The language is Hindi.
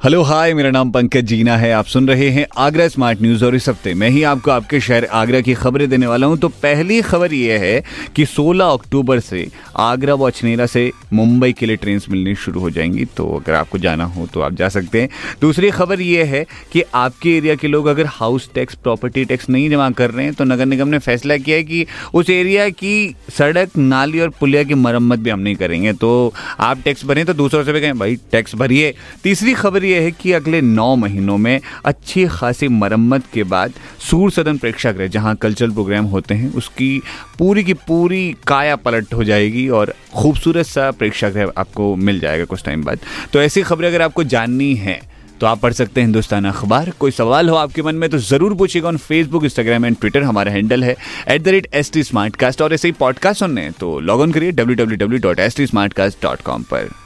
hello, hi, मेरा नाम पंकज जीना है। आप सुन रहे हैं आगरा स्मार्ट न्यूज़ और इस हफ़्ते मैं ही आपको आपके शहर आगरा की खबरें देने वाला हूँ। तो पहली खबर यह है कि 16 अक्टूबर से आगरा व अचनेरा से मुंबई के लिए ट्रेन मिलनी शुरू हो जाएँगी। तो अगर आपको जाना हो तो आप जा सकते हैं। दूसरी खबर यह है कि आपके एरिया के लोग अगर हाउस टैक्स, प्रॉपर्टी टैक्स नहीं जमा कर रहे हैं तो नगर निगम ने फैसला किया है कि उस एरिया की सड़क, नाली और पुलिया की मरम्मत भी हम नहीं करेंगे। तो आप टैक्स भरें तो दूसरों से भी कहें, भाई, टैक्स भरिए। तीसरी खबर यह है कि अगले नौ महीनों में अच्छी खासी मरम्मत के बाद सूर सदन प्रेक्षागृह, जहाँ कल्चरल प्रोग्राम होते हैं, उसकी पूरी की पूरी काया पलट हो जाएगी और खूबसूरत सा प्रेक्षागृह आपको मिल जाएगा कुछ टाइम बाद। तो ऐसी खबरें अगर आपको जाननी है तो आप पढ़ सकते हैं हिंदुस्तान अखबार। कोई सवाल हो आपके मन में तो ज़रूर पूछिएगा on Facebook Instagram and Twitter हमारा हैंडल है at the rate S T smart cast और ऐसे ही पॉडकास्ट सुनने तो लॉग ऑन करिए W W W dot S T smart cast dot com पर।